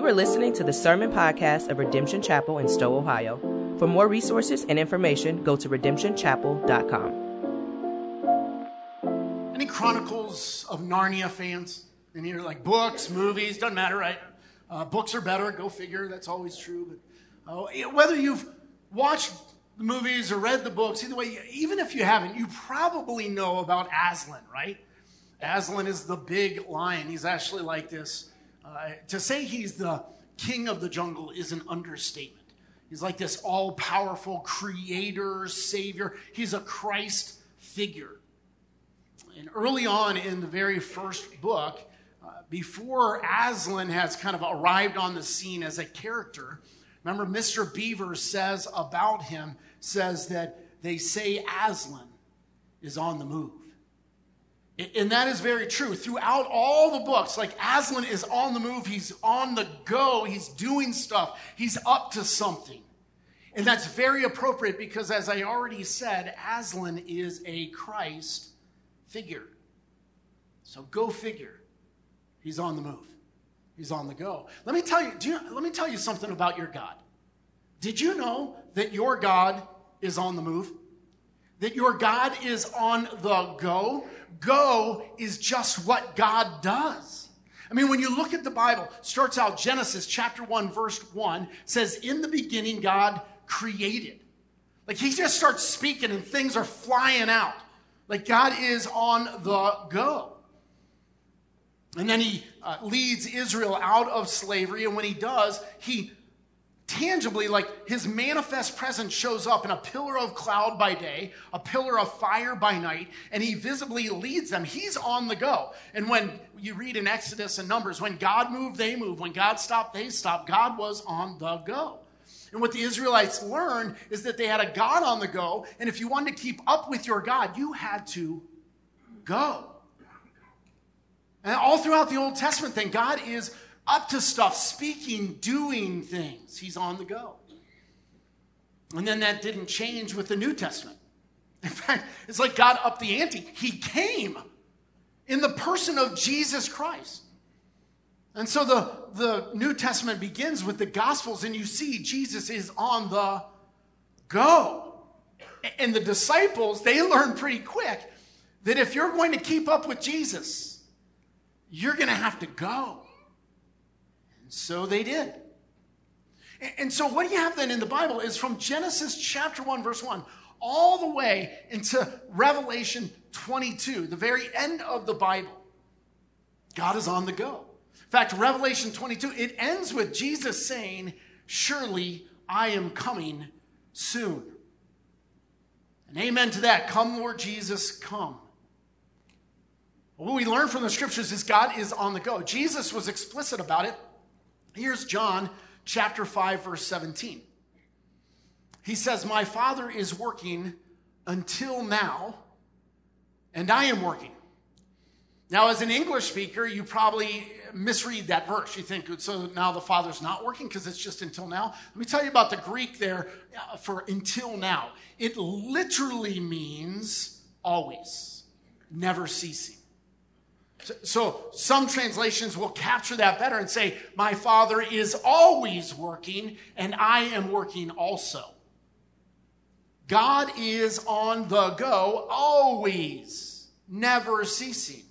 You are listening to the Sermon Podcast of Redemption Chapel in Stow, Ohio. For more resources and information, go to redemptionchapel.com. Any Chronicles of Narnia fans? And here, like books, movies, doesn't matter, right? Uh, books are better, go figure, that's always true. But uh, whether you've watched the movies or read the books, either way, even if you haven't, you probably know about Aslan, right? Aslan is the big lion. He's actually like this. Uh, to say he's the king of the jungle is an understatement. He's like this all powerful creator, savior. He's a Christ figure. And early on in the very first book, uh, before Aslan has kind of arrived on the scene as a character, remember Mr. Beaver says about him, says that they say Aslan is on the move. And that is very true. Throughout all the books, like Aslan is on the move, he's on the go, he's doing stuff, he's up to something. And that's very appropriate because, as I already said, Aslan is a Christ figure. So go figure. He's on the move. He's on the go. Let me tell you, you let me tell you something about your God. Did you know that your God is on the move? That your God is on the go? Go is just what God does. I mean, when you look at the Bible, starts out Genesis chapter 1, verse 1, says, In the beginning, God created. Like he just starts speaking and things are flying out. Like God is on the go. And then he uh, leads Israel out of slavery. And when he does, he tangibly, like his manifest presence shows up in a pillar of cloud by day, a pillar of fire by night, and he visibly leads them. He's on the go. And when you read in Exodus and Numbers, when God moved, they moved. When God stopped, they stopped. God was on the go. And what the Israelites learned is that they had a God on the go, and if you wanted to keep up with your God, you had to go. And all throughout the Old Testament thing, God is up to stuff, speaking, doing things. He's on the go. And then that didn't change with the New Testament. In fact, it's like God upped the ante. He came in the person of Jesus Christ. And so the, the New Testament begins with the Gospels, and you see Jesus is on the go. And the disciples, they learn pretty quick that if you're going to keep up with Jesus, you're going to have to go. So they did. And so, what you have then in the Bible is from Genesis chapter 1, verse 1, all the way into Revelation 22, the very end of the Bible. God is on the go. In fact, Revelation 22, it ends with Jesus saying, Surely I am coming soon. And amen to that. Come, Lord Jesus, come. What we learn from the scriptures is God is on the go. Jesus was explicit about it Here's John chapter 5, verse 17. He says, My Father is working until now, and I am working. Now, as an English speaker, you probably misread that verse. You think, so now the Father's not working because it's just until now? Let me tell you about the Greek there uh, for until now. It literally means always, never ceasing. So, some translations will capture that better and say, My Father is always working, and I am working also. God is on the go, always, never ceasing.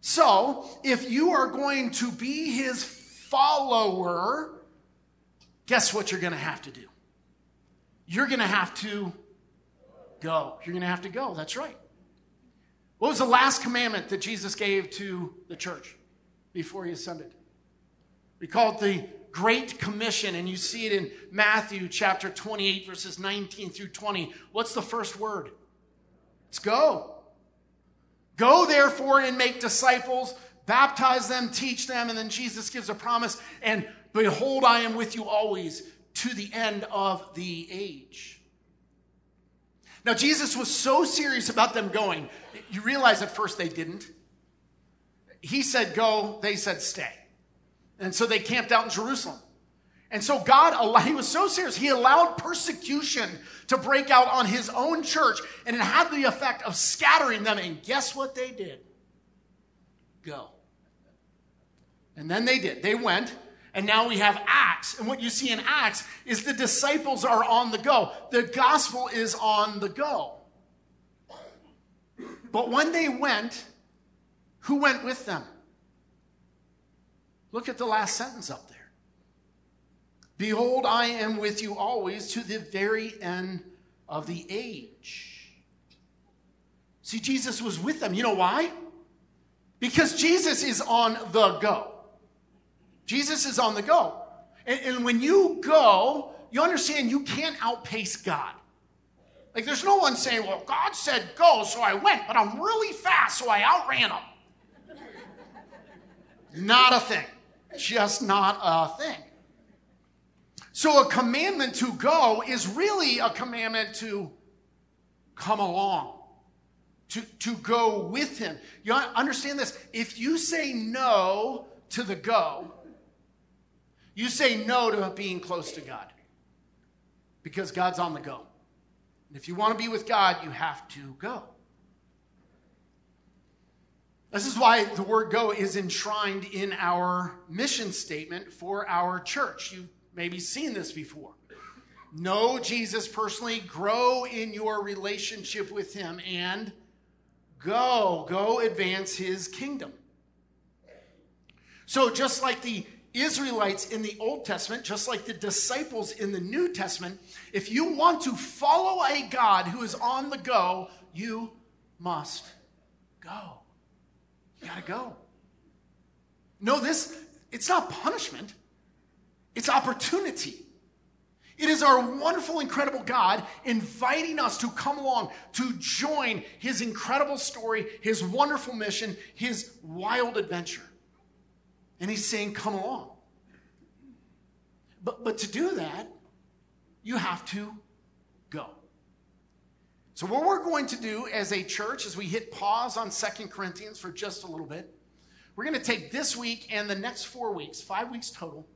So, if you are going to be his follower, guess what you're going to have to do? You're going to have to go. You're going to have to go. That's right. What was the last commandment that Jesus gave to the church before he ascended? We call it the Great Commission, and you see it in Matthew chapter 28, verses 19 through 20. What's the first word? It's go. Go, therefore, and make disciples, baptize them, teach them, and then Jesus gives a promise, and behold, I am with you always to the end of the age. Now, Jesus was so serious about them going you realize at first they didn't. He said go, they said stay. And so they camped out in Jerusalem. And so God, he was so serious, he allowed persecution to break out on his own church, and it had the effect of scattering them. And guess what they did? Go. And then they did. They went And now we have Acts. And what you see in Acts is the disciples are on the go. The gospel is on the go. But when they went, who went with them? Look at the last sentence up there. Behold, I am with you always to the very end of the age. See, Jesus was with them. You know why? Because Jesus is on the go. Jesus is on the go. And, and, when you go, you understand you can't outpace God. Like there's no one saying, well, God said go, so I went, but I'm really fast, so I outran him. not a thing. Just not a thing. So a commandment to go is really a commandment to come along, to, to go with him. You understand this? If you say no to the go, you say no to being close to God because God's on the go. And if you want to be with God, you have to go. This is why the word go is enshrined in our mission statement for our church. You've maybe seen this before. Know Jesus personally, grow in your relationship with him, and go. Go advance his kingdom. So, just like the Israelites in the Old Testament, just like the disciples in the New Testament, if you want to follow a God who is on the go, you must go. You gotta go. No, this, it's not punishment, it's opportunity. It is our wonderful, incredible God inviting us to come along, to join his incredible story, his wonderful mission, his wild adventure. And he's saying, Come along. But, but to do that, you have to go. So, what we're going to do as a church, as we hit pause on Second Corinthians for just a little bit, we're going to take this week and the next four weeks, five weeks total,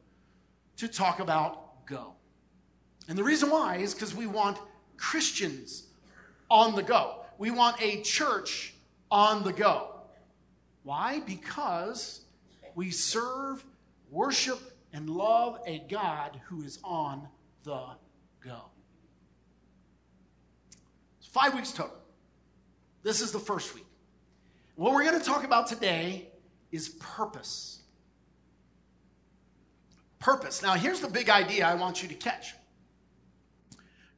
to talk about go. And the reason why is because we want Christians on the go. We want a church on the go. Why? Because we serve, worship, and love a God who is on the go. It's five weeks total. This is the first week. What we're going to talk about today is purpose. Purpose. Now, here's the big idea I want you to catch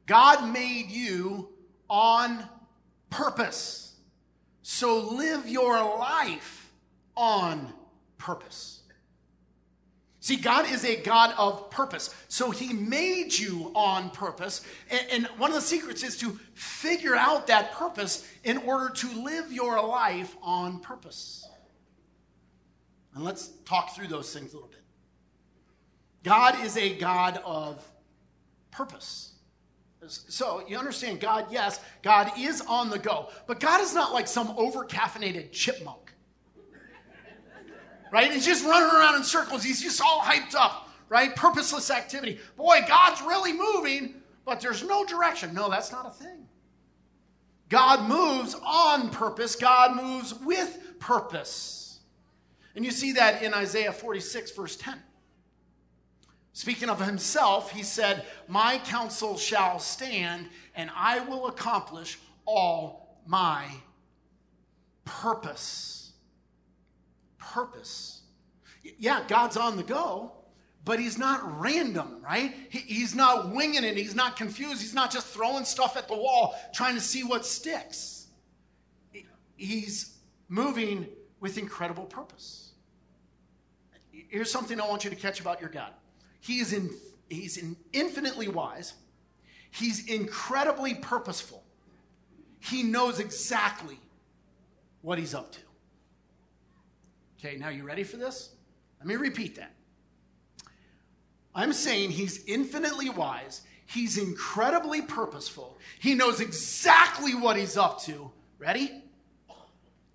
God made you on purpose. So live your life on purpose. See, God is a God of purpose. So he made you on purpose. And, one of the secrets is to figure out that purpose in order to live your life on purpose. And let's talk through those things a little bit. God is a God of purpose. So you understand, God, yes, God is on the go. But God is not like some over caffeinated chipmunk right? He's just running around in circles. He's just all hyped up, right? Purposeless activity. Boy, God's really moving, but there's no direction. No, that's not a thing. God moves on purpose, God moves with purpose. And you see that in Isaiah 46, verse 10. Speaking of himself, he said, My counsel shall stand, and I will accomplish all my purpose purpose. Yeah, God's on the go, but he's not random, right? he's not winging it. He's not confused. He's not just throwing stuff at the wall trying to see what sticks. He's moving with incredible purpose. Here's something I want you to catch about your God. He is in, he's in infinitely wise. He's incredibly purposeful. He knows exactly what he's up to. Okay, now you ready for this? Let me repeat that. I'm saying he's infinitely wise. He's incredibly purposeful. He knows exactly what he's up to. Ready?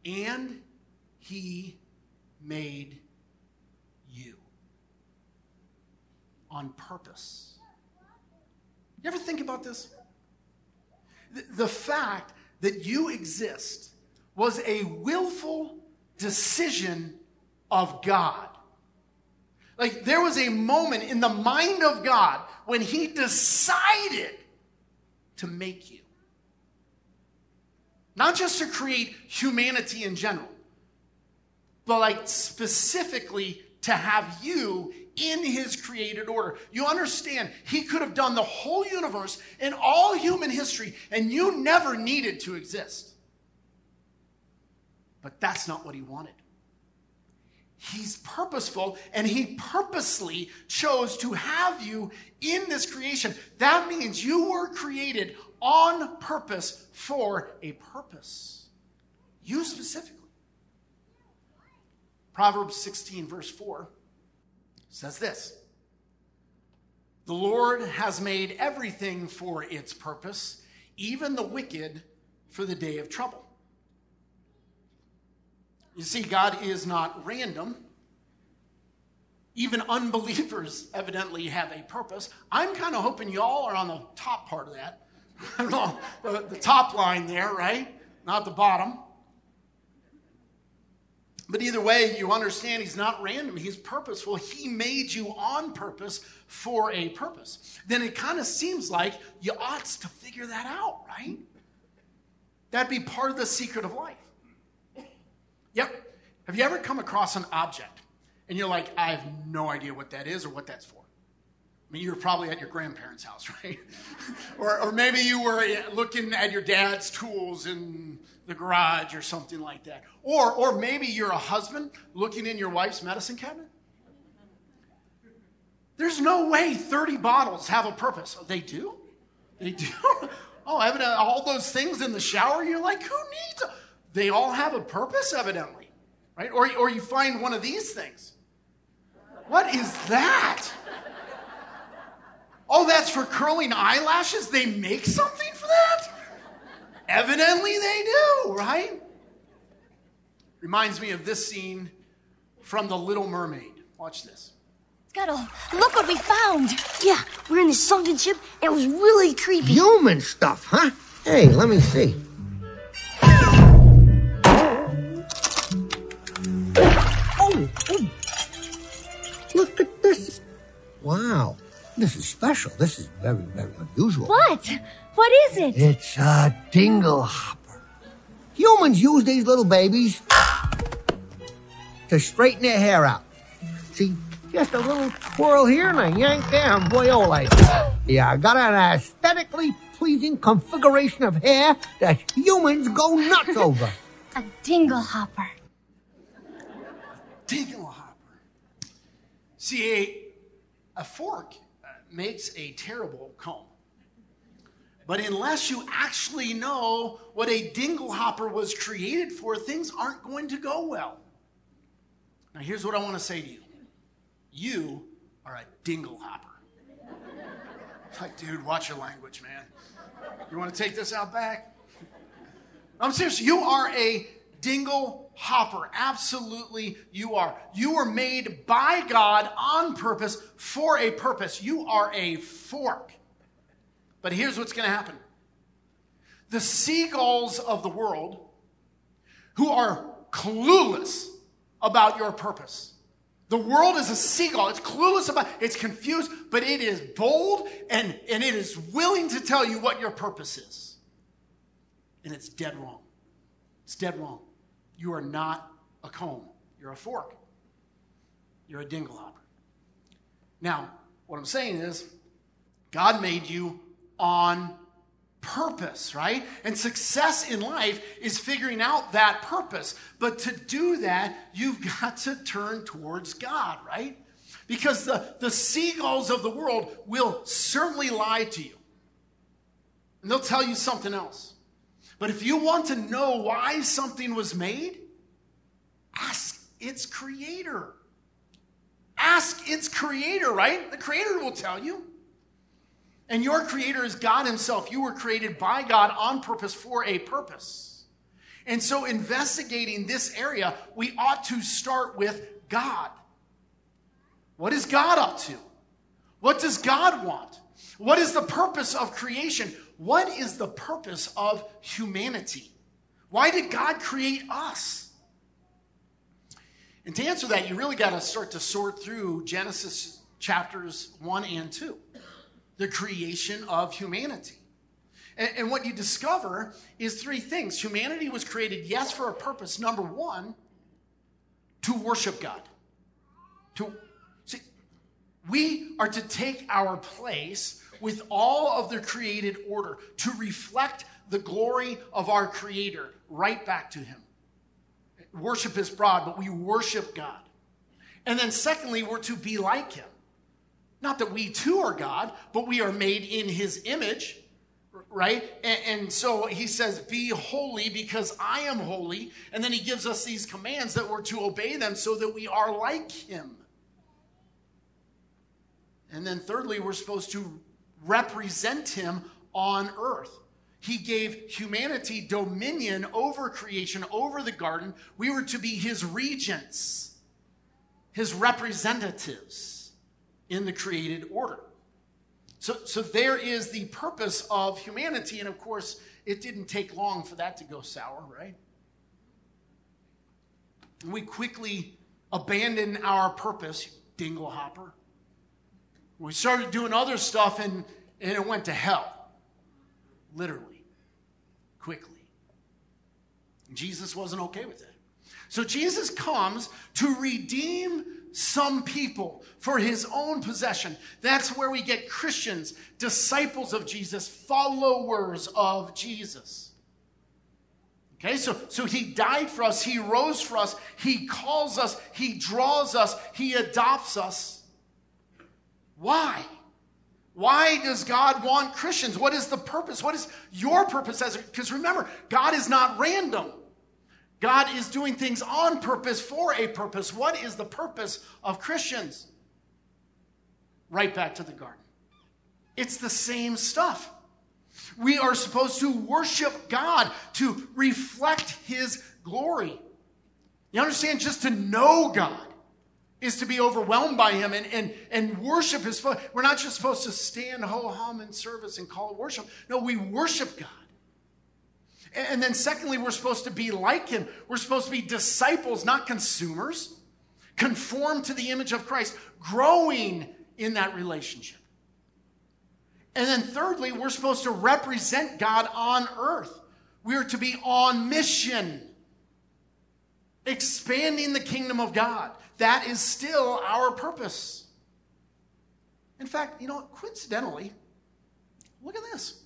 And he made you on purpose. You ever think about this? The, the fact that you exist was a willful decision of God. Like there was a moment in the mind of God when he decided to make you. Not just to create humanity in general, but like specifically to have you in his created order. You understand, he could have done the whole universe and all human history, and you never needed to exist. But that's not what he wanted. He's purposeful and he purposely chose to have you in this creation. That means you were created on purpose for a purpose. You specifically. Proverbs 16, verse 4 says this The Lord has made everything for its purpose, even the wicked for the day of trouble. You see, God is not random. Even unbelievers evidently have a purpose. I'm kind of hoping y'all are on the top part of that. the, the top line there, right? Not the bottom. But either way, you understand he's not random, he's purposeful. He made you on purpose for a purpose. Then it kind of seems like you ought to figure that out, right? That'd be part of the secret of life. Yep. Have you ever come across an object and you're like, I have no idea what that is or what that's for? I mean, you were probably at your grandparents' house, right? or, or maybe you were eh, looking at your dad's tools in the garage or something like that. Or, or maybe you're a husband looking in your wife's medicine cabinet. There's no way 30 bottles have a purpose. Oh, they do? They do? Oh, evidently, uh, all those things in the shower, you're like, who needs them? They all have a purpose, evidently, right? Or, or you find one of these things. What is that? Oh, that's for curling eyelashes? They make something for that? Evidently they do, right? Reminds me of this scene from The Little Mermaid. Watch this. Scuttle, look what we found. Yeah, we're in this sunken ship. It was really creepy. Human stuff, huh? Hey, let me see. Look at this. Wow. This is special. This is very, very unusual. What? What is it? It's a dingle hopper. Humans use these little babies to straighten their hair out. See, just a little twirl here and a yank there, and boy, oh, like, yeah, I got an aesthetically pleasing configuration of hair that humans go nuts over. A dingle hopper. Dingle hopper. See, a, a fork uh, makes a terrible comb. But unless you actually know what a dingle hopper was created for, things aren't going to go well. Now, here's what I want to say to you you are a dingle hopper. Like, dude, watch your language, man. You want to take this out back? I'm serious. You are a dingle hopper. Absolutely, you are. You were made by God on purpose for a purpose. You are a fork. But here's what's going to happen the seagulls of the world who are clueless about your purpose. The world is a seagull. It's clueless about it's confused, but it is bold and, and it is willing to tell you what your purpose is. And it's dead wrong. It's dead wrong. You are not a comb, you're a fork. You're a dingle hopper. Now, what I'm saying is, God made you on purpose, right? And success in life is figuring out that purpose. But to do that, you've got to turn towards God, right? Because the, the seagulls of the world will certainly lie to you. And they'll tell you something else. But if you want to know why something was made, ask its creator. Ask its creator, right? The creator will tell you. And your creator is God Himself. You were created by God on purpose for a purpose. And so, investigating this area, we ought to start with God. What is God up to? What does God want? What is the purpose of creation? What is the purpose of humanity? Why did God create us? And to answer that, you really got to start to sort through Genesis chapters 1 and 2, the creation of humanity. And, and what you discover is three things. Humanity was created, yes, for a purpose. Number one, to worship God. To see, we are to take our place with all of the created order to reflect the glory of our Creator right back to Him. Worship is broad, but we worship God. And then, secondly, we're to be like Him. Not that we too are God, but we are made in His image, right? And, and, so He says, Be holy because I am holy. And then He gives us these commands that we're to obey them so that we are like Him. And then, thirdly, we're supposed to represent Him on earth. He gave humanity dominion over creation, over the garden. We were to be his regents, his representatives in the created order. So, so there is the purpose of humanity. And of course, it didn't take long for that to go sour, right? We quickly abandoned our purpose, dingle hopper. We started doing other stuff and, and it went to hell, literally quickly. Jesus wasn't okay with it. So Jesus comes to redeem some people for his own possession. That's where we get Christians, disciples of Jesus, followers of Jesus. Okay, so, so he died for us, he rose for us, he calls us, he draws us, he adopts us. Why? Why does God want Christians? What is the purpose? What is your purpose as because remember, God is not random. God is doing things on purpose for a purpose. What is the purpose of Christians? Right back to the garden. It's the same stuff. We are supposed to worship God, to reflect his glory. You understand? Just to know God is to be overwhelmed by him and, and, and worship his foot. we're not just supposed to stand ho hum in service and call it worship. No we worship god. And, and then secondly we're supposed to be like him. We're supposed to be disciples not consumers. Conform to the image of christ growing in that relationship. And then thirdly we're supposed to represent god on earth. We're to be on mission expanding the kingdom of god that is still our purpose. In fact, you know, coincidentally, look at this.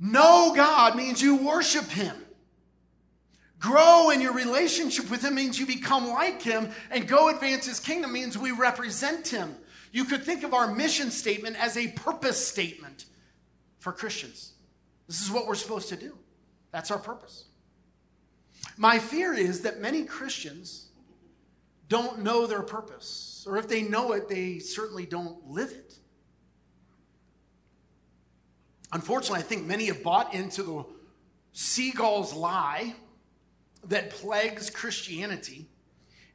Know God means you worship Him. Grow in your relationship with Him means you become like Him. And go advance His kingdom means we represent Him. You could think of our mission statement as a purpose statement for Christians. This is what we're supposed to do. That's our purpose. My fear is that many Christians don't know their purpose, or if they know it, they certainly don't live it. Unfortunately, I think many have bought into the seagull's lie that plagues Christianity,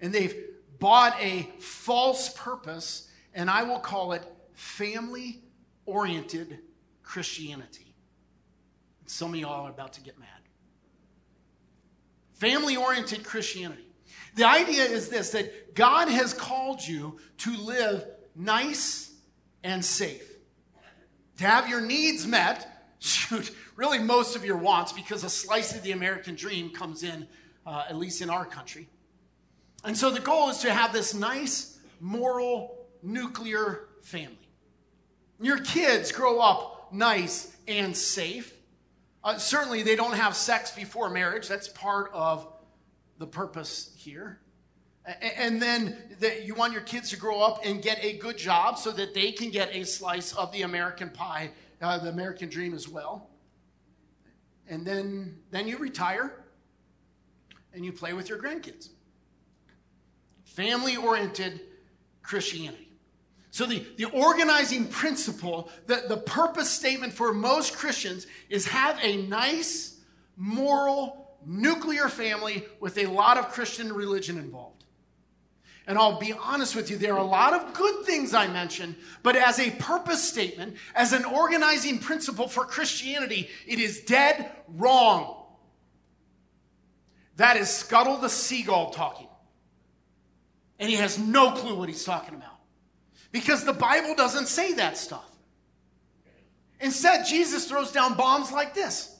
and they've bought a false purpose, and I will call it family oriented Christianity. Some of y'all are about to get mad. Family oriented Christianity. The idea is this that God has called you to live nice and safe, to have your needs met, shoot, really most of your wants, because a slice of the American dream comes in, uh, at least in our country. And so the goal is to have this nice, moral, nuclear family. Your kids grow up nice and safe. Uh, certainly, they don't have sex before marriage. That's part of the purpose here. And then that you want your kids to grow up and get a good job so that they can get a slice of the American pie, uh, the American dream as well. And then, then you retire and you play with your grandkids. Family oriented Christianity. So, the, the organizing principle, the, the purpose statement for most Christians is have a nice, moral, nuclear family with a lot of Christian religion involved. And I'll be honest with you, there are a lot of good things I mentioned, but as a purpose statement, as an organizing principle for Christianity, it is dead wrong. That is Scuttle the seagull talking. And he has no clue what he's talking about. Because the Bible doesn't say that stuff. Instead, Jesus throws down bombs like this.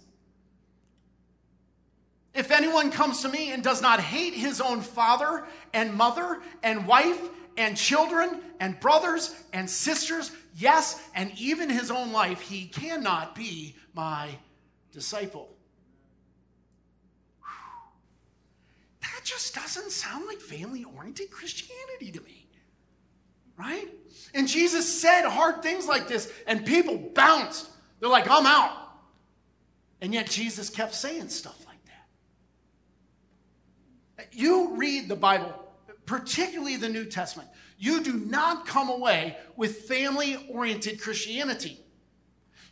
If anyone comes to me and does not hate his own father and mother and wife and children and brothers and sisters, yes, and even his own life, he cannot be my disciple. That just doesn't sound like family oriented Christianity to me. Right? And Jesus said hard things like this, and people bounced. They're like, I'm out. And yet Jesus kept saying stuff like that. You read the Bible, particularly the New Testament, you do not come away with family oriented Christianity.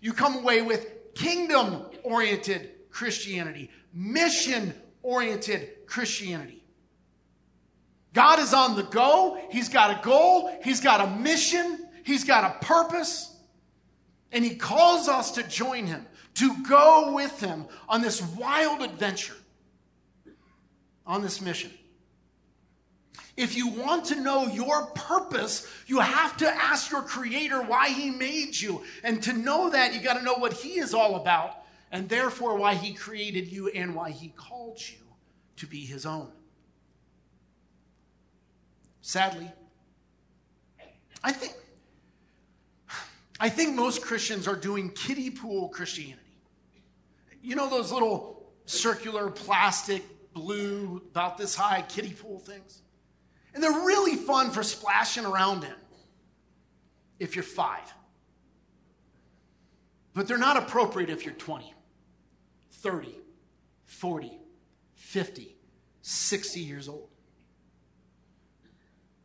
You come away with kingdom oriented Christianity, mission oriented Christianity. God is on the go. He's got a goal. He's got a mission. He's got a purpose. And He calls us to join Him, to go with Him on this wild adventure, on this mission. If you want to know your purpose, you have to ask your Creator why He made you. And to know that, you got to know what He is all about, and therefore why He created you and why He called you to be His own. Sadly, I think, I think most Christians are doing kiddie pool Christianity. You know those little circular plastic blue, about this high kiddie pool things? And they're really fun for splashing around in if you're five. But they're not appropriate if you're 20, 30, 40, 50, 60 years old.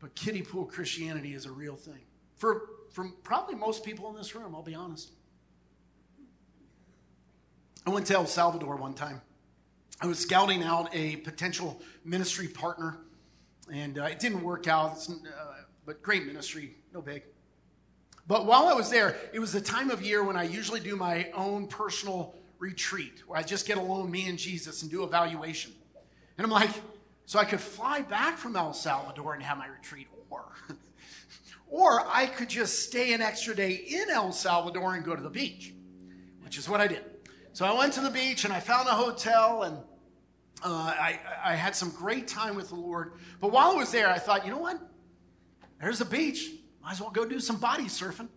But kiddie pool Christianity is a real thing. For, for probably most people in this room, I'll be honest. I went to El Salvador one time. I was scouting out a potential ministry partner, and uh, it didn't work out, uh, but great ministry, no big. But while I was there, it was the time of year when I usually do my own personal retreat, where I just get alone, me and Jesus, and do evaluation. And I'm like, so I could fly back from El Salvador and have my retreat, or, or I could just stay an extra day in El Salvador and go to the beach, which is what I did. So I went to the beach and I found a hotel and uh, I, I had some great time with the Lord. But while I was there, I thought, you know what? There's a beach. Might as well go do some body surfing.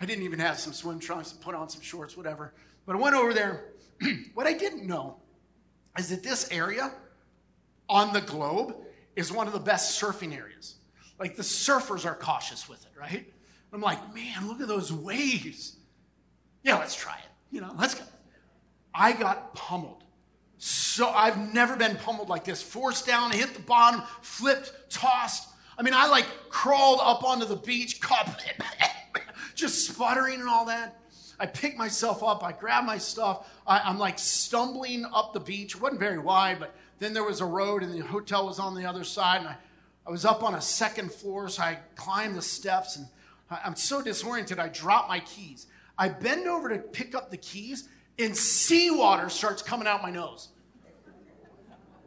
I didn't even have some swim trunks put on some shorts, whatever. But I went over there. what I didn't know is that this area on the globe is one of the best surfing areas. Like the surfers are cautious with it, right? I'm like, man, look at those waves. Yeah, let's try it. You know, let's go. I got pummeled. So I've never been pummeled like this. Forced down, hit the bottom, flipped, tossed. I mean, I like crawled up onto the beach, caught, just sputtering and all that. I picked myself up, I grabbed my stuff. I, am like stumbling up the beach. It wasn't very wide, but then there was a road and the hotel was on the other side. And I, I was up on a second floor, so I climbed the steps and I, I'm so disoriented, I drop my keys. I bend over to pick up the keys and seawater starts coming out my nose.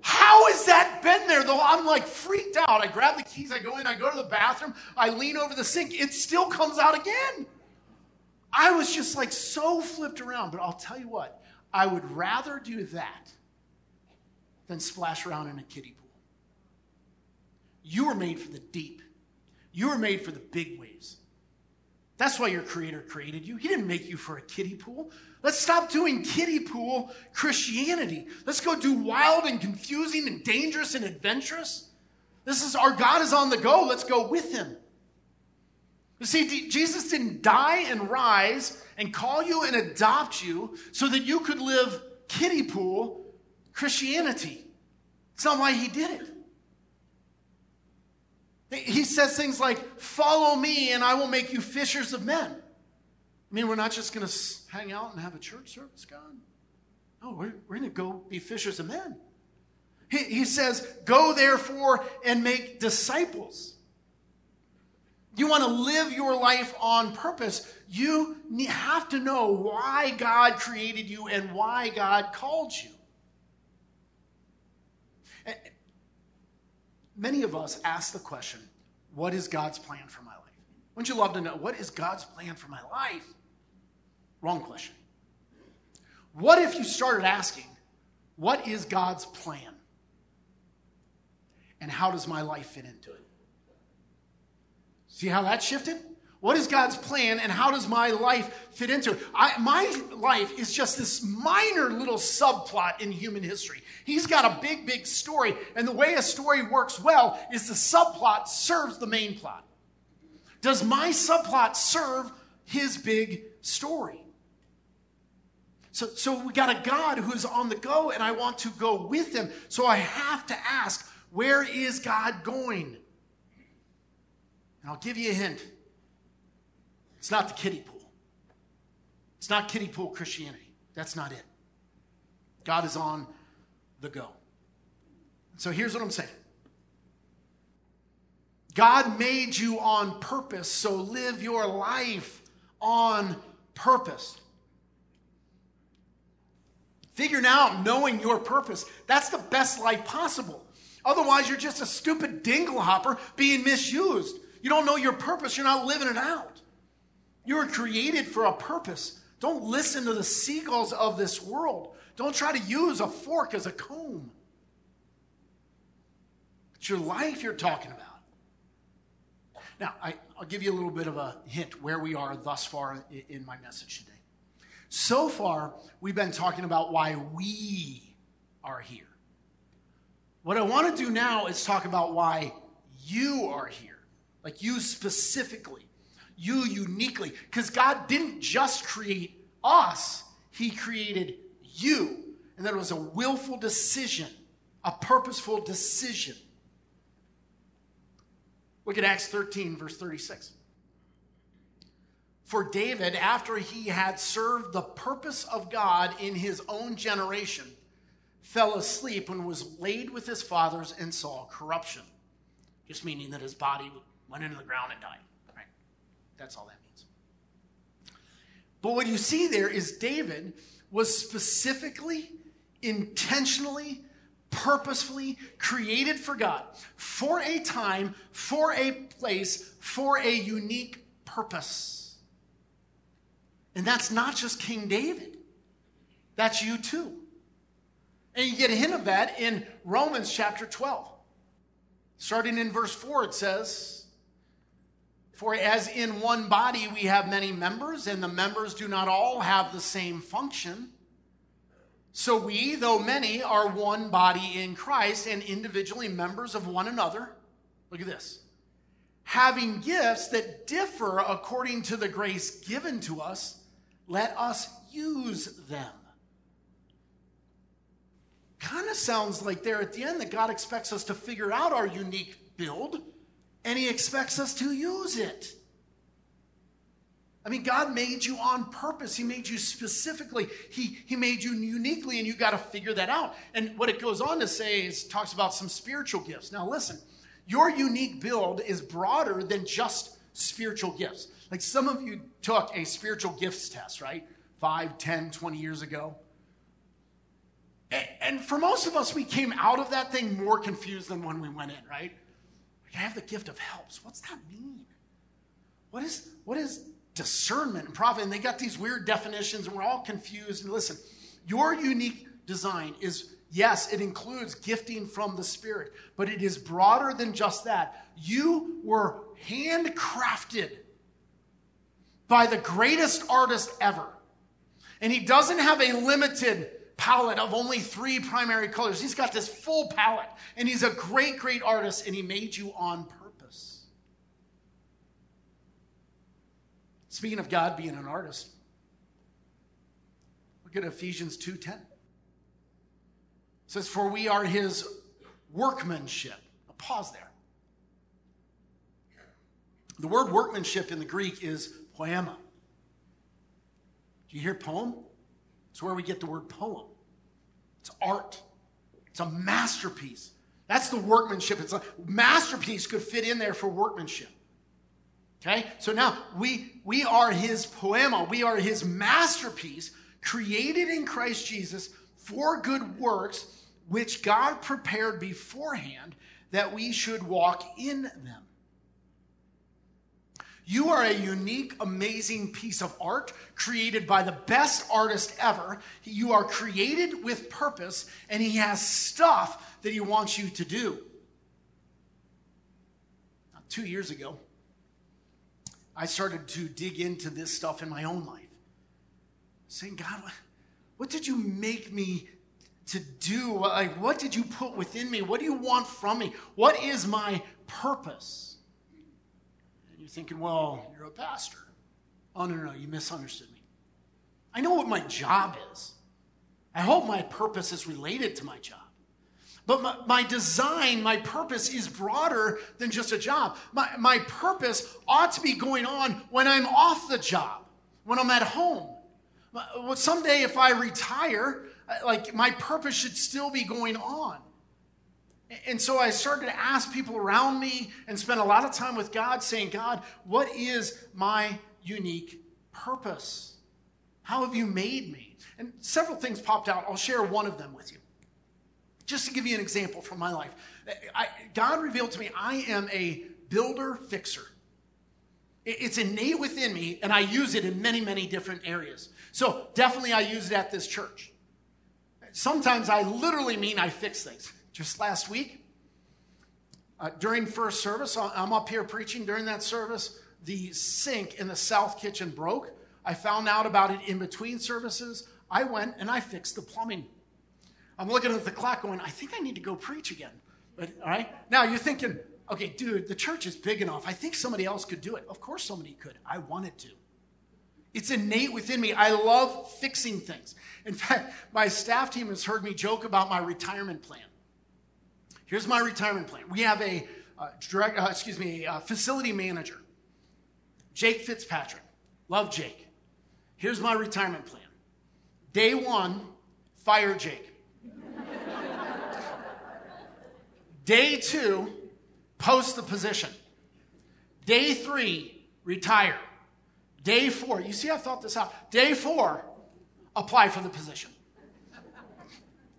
How has that been there though? I'm like freaked out. I grab the keys, I go in, I go to the bathroom, I lean over the sink, it still comes out again. I was just like so flipped around, but I'll tell you what, I would rather do that than splash around in a kiddie pool. You were made for the deep. You were made for the big waves. That's why your creator created you. He didn't make you for a kiddie pool. Let's stop doing kiddie pool Christianity. Let's go do wild and confusing and dangerous and adventurous. This is our God is on the go. Let's go with him. You see, Jesus didn't die and rise and call you and adopt you so that you could live kiddie pool Christianity. It's not why he did it. He says things like, Follow me and I will make you fishers of men. I mean, we're not just going to hang out and have a church service, God. No, we're, we're going to go be fishers of men. He, he says, Go therefore and make disciples. You want to live your life on purpose. You have to know why God created you and why God called you. Eh, many of us ask the question, what is God's plan for my life? Wouldn't you love to know what is God's plan for my life? Wrong question. What if you started asking, what is God's plan? And how does my life fit into it? See how that shifted? What is God's plan and how does my life fit into it? I, my life is just this minor little subplot in human history. He's got a big, big story. And the way a story works well is the subplot serves the main plot. Does my subplot serve his big story? So, so we got a God who's on the go, and I want to go with him. So I have to ask, where is God going? And I'll give you a hint. It's not the kiddie pool. It's not kiddie pool Christianity. That's not it. God is on the go. So here's what I'm saying God made you on purpose, so live your life on purpose. Figuring out, knowing your purpose, that's the best life possible. Otherwise, you're just a stupid dingle hopper being misused. You don't know your purpose, you're not living it out. You were created for a purpose. Don't listen to the seagulls of this world. Don't try to use a fork as a comb. It's your life you're talking about. Now, I, will give you a little bit of a hint where we are thus far in my message today. So far, we've been talking about why we are here. What I want to do now is talk about why you are here, like you specifically, you uniquely, because God didn't just create us, He created you. And that was a willful decision, a purposeful decision. Look at Acts 13, verse 36. For David, after he had served the purpose of God in his own generation, fell asleep and was laid with his fathers and saw corruption. Just meaning that his body went into the ground and died. That's all that means. But what you see there is David was specifically, intentionally, purposefully created for God for a time, for a place, for a unique purpose. And that's not just King David, that's you too. And you get a hint of that in Romans chapter 12. Starting in verse 4, it says, For as in one body we have many members, and the members do not all have the same function, so we, though many, are one body in Christ and individually members of one another. Look at this. Having gifts that differ according to the grace given to us let us use them. Kind of sounds like there at the end that God expects us to figure out our unique build and He expects us to use it. I mean, God made you on purpose. He made you specifically. He, he made you uniquely, and you got to figure that out. And what it goes on to say is talks about some spiritual gifts. Now, listen, your unique build is broader than just spiritual gifts. Like some of you took a spiritual gifts test, right? Five, ten, twenty years ago. And for most of us, we came out of that thing more confused than when we went in, right? I have the gift of helps. What's that mean? What is, what is discernment and prophet? And they got these weird definitions, and we're all confused. And listen, your unique design is yes, it includes gifting from the Spirit, but it is broader than just that. You were handcrafted by the greatest artist ever. And he doesn't have a limited palette of only three primary colors. He's got this full palette. And he's a great, great artist, and he made you on purpose. Speaking of God being an artist, look at Ephesians 2:10. It says, For we are his workmanship. A pause there. The word workmanship in the Greek is poema. Do you hear poem? It's where we get the word poem. It's art. It's a masterpiece. That's the workmanship. It's a masterpiece could fit in there for workmanship. Okay? So now we we are his poema. We are his masterpiece created in Christ Jesus for good works which God prepared beforehand that we should walk in them. You are a unique, amazing piece of art created by the best artist ever. You are created with purpose, and He has stuff that He wants you to do. Now, two years ago, I started to dig into this stuff in my own life, saying, God, what did you make me to do? Like, what did you put within me? What do you want from me? What is my purpose? You're thinking, well, you're a pastor. Oh, no, no, no, you misunderstood me. I know what my job is. I hope my purpose is related to my job. But my, my, design, my purpose is broader than just a job. My, my purpose ought to be going on when I'm off the job, when I'm at home. Someday, if I retire, like my purpose should still be going on. And so I started to ask people around me and spend a lot of time with God saying, God, what is my unique purpose? How have you made me? And several things popped out. I'll share one of them with you. Just to give you an example from my life, I, God revealed to me I am a builder fixer. It's innate within me, and I use it in many, many different areas. So definitely I use it at this church. Sometimes I literally mean I fix things. Just last week, uh, during first service, I'm up here preaching. During that service, the sink in the south kitchen broke. I found out about it in between services. I went and I fixed the plumbing. I'm looking at the clock going, I think I need to go preach again. But all right. Now you're thinking, okay, dude, the church is big enough. I think somebody else could do it. Of course somebody could. I wanted to. It's innate within me. I love fixing things. In fact, my staff team has heard me joke about my retirement plan. Here's my retirement plan. We have a uh, direct, uh, excuse me, facility manager, Jake Fitzpatrick. Love Jake. Here's my retirement plan. Day one, fire Jake. Day two, post the position. Day three, retire. Day four, you see, I thought this out. Day four, apply for the position.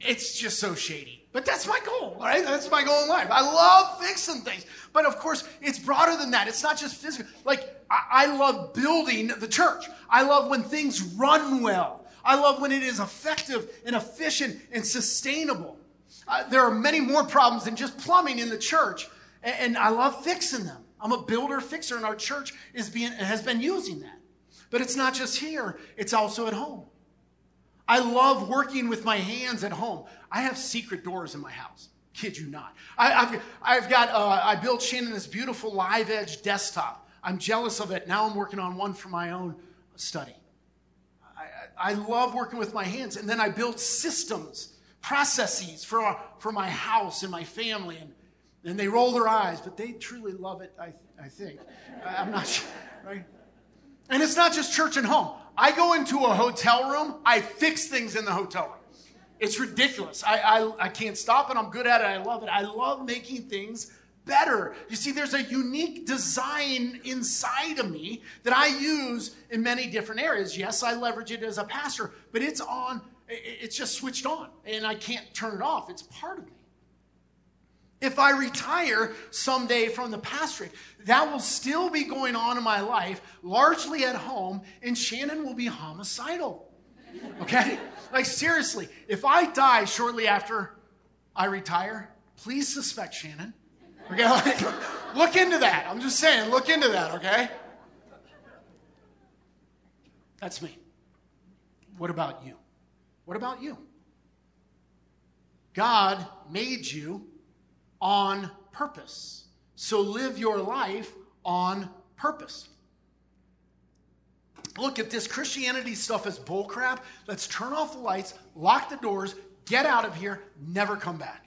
It's just so shady. But that's my goal, right? That's my goal in life. I love fixing things. But of course, it's broader than that. It's not just physical. Like, I, I love building the church. I love when things run well. I love when it is effective and efficient and sustainable. Uh, there are many more problems than just plumbing in the church, and, and I love fixing them. I'm a builder fixer, and our church is being, has been using that. But it's not just here, it's also at home. I love working with my hands at home. I have secret doors in my house. Kid you not. I, have I've got, uh, I built Shannon this beautiful live edge desktop. I'm jealous of it. Now I'm working on one for my own study. I, I love working with my hands. And then I built systems, processes for, for my house and my family. And, and they roll their eyes, but they truly love it, I, I think. I'm not sure, right? And it's not just church and home. I go into a hotel room, I fix things in the hotel room. It's ridiculous. I, I, I can't stop it. I'm good at it. I love it. I love making things better. You see, there's a unique design inside of me that I use in many different areas. Yes, I leverage it as a pastor, but it's on, it's just switched on, and I can't turn it off. It's part of me. If I retire someday from the pastorate, that will still be going on in my life, largely at home, and Shannon will be homicidal. Okay? Like, seriously, if I die shortly after I retire, please suspect Shannon. Okay? Like, look into that. I'm just saying, look into that, okay? That's me. What about you? What about you? God made you on purpose. So live your life on purpose. Look, if this Christianity stuff is bullcrap, let's turn off the lights, lock the doors, get out of here, never come back.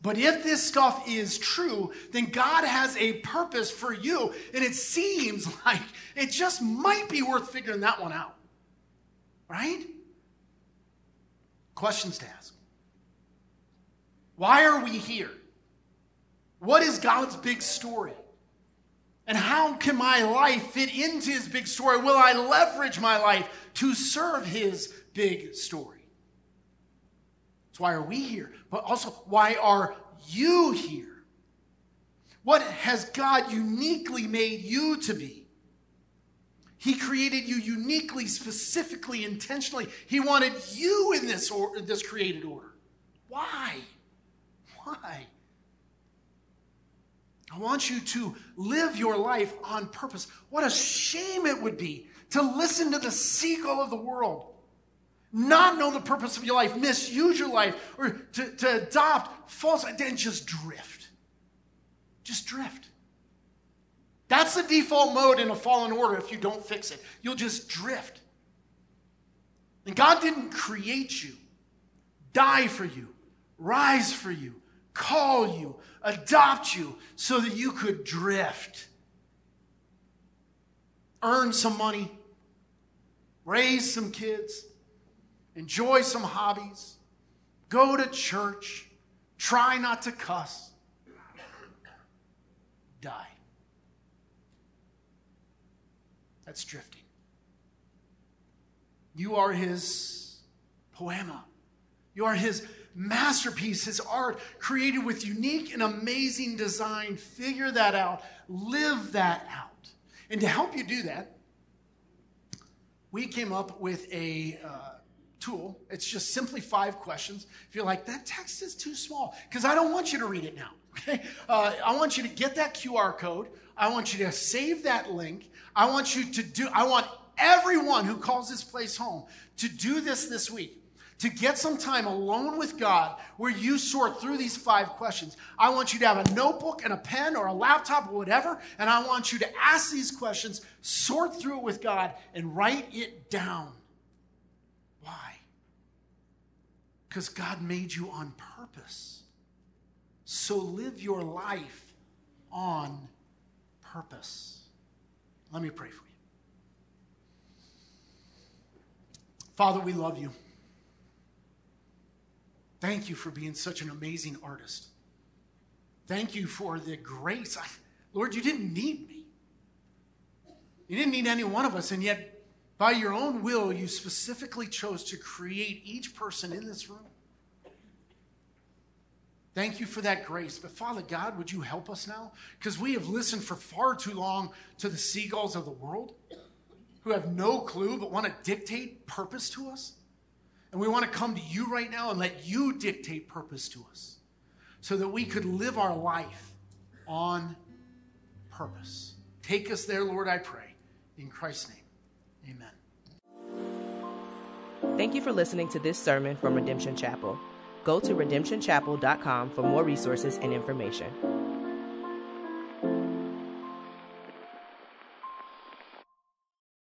But if this stuff is true, then God has a purpose for you. And it seems like it just might be worth figuring that one out. Right? Questions to ask. Why are we here? What is God's big story? And how can my life fit into his big story? Will I leverage my life to serve his big story? It's why are we here? But also, why are you here? What has God uniquely made you to be? He created you uniquely, specifically, intentionally. He wanted you in this, or, this created order. Why? Why? I want you to live your life on purpose. What a shame it would be to listen to the seagull of the world, not know the purpose of your life, misuse your life, or to, to adopt false identity and just drift. Just drift. That's the default mode in a fallen order if you don't fix it. You'll just drift. And God didn't create you, die for you, rise for you, call you, adopt you so that you could drift. Earn some money, raise some kids, enjoy some hobbies, go to church, try not to cuss, die. That's drifting. You are his poema. You are his masterpiece, his art, created with unique and amazing design. Figure that out, live that out. And to help you do that, we came up with a uh, tool. It's just simply five questions. If you're like, that text is too small, because I don't want you to read it now. Okay? Uh, I want you to get that QR code. I want you to save that link. I want you to do, I want everyone who calls this place home to do this this week to get some time alone with God where you sort through these five questions. I want you to have a notebook and a pen or a laptop or whatever, and I want you to ask these questions, sort through it with God, and write it down. Why? Because God made you on purpose. So live your life on purpose. Let me pray for you. Father, we love you. Thank you for being such an amazing artist. Thank you for the grace. I, Lord, you didn't need me. You didn't need any one of us, and yet, by your own will, you specifically chose to create each person in this room. Thank you for that grace. But Father God, would you help us now? Because we have listened for far too long to the seagulls of the world who have no clue but want to dictate purpose to us. And we want to come to you right now and let you dictate purpose to us so that we could live our life on purpose. Take us there, Lord, I pray. In Christ's name, amen. Thank you for listening to this sermon from Redemption Chapel. Go to redemptionchapel.com for more resources and information.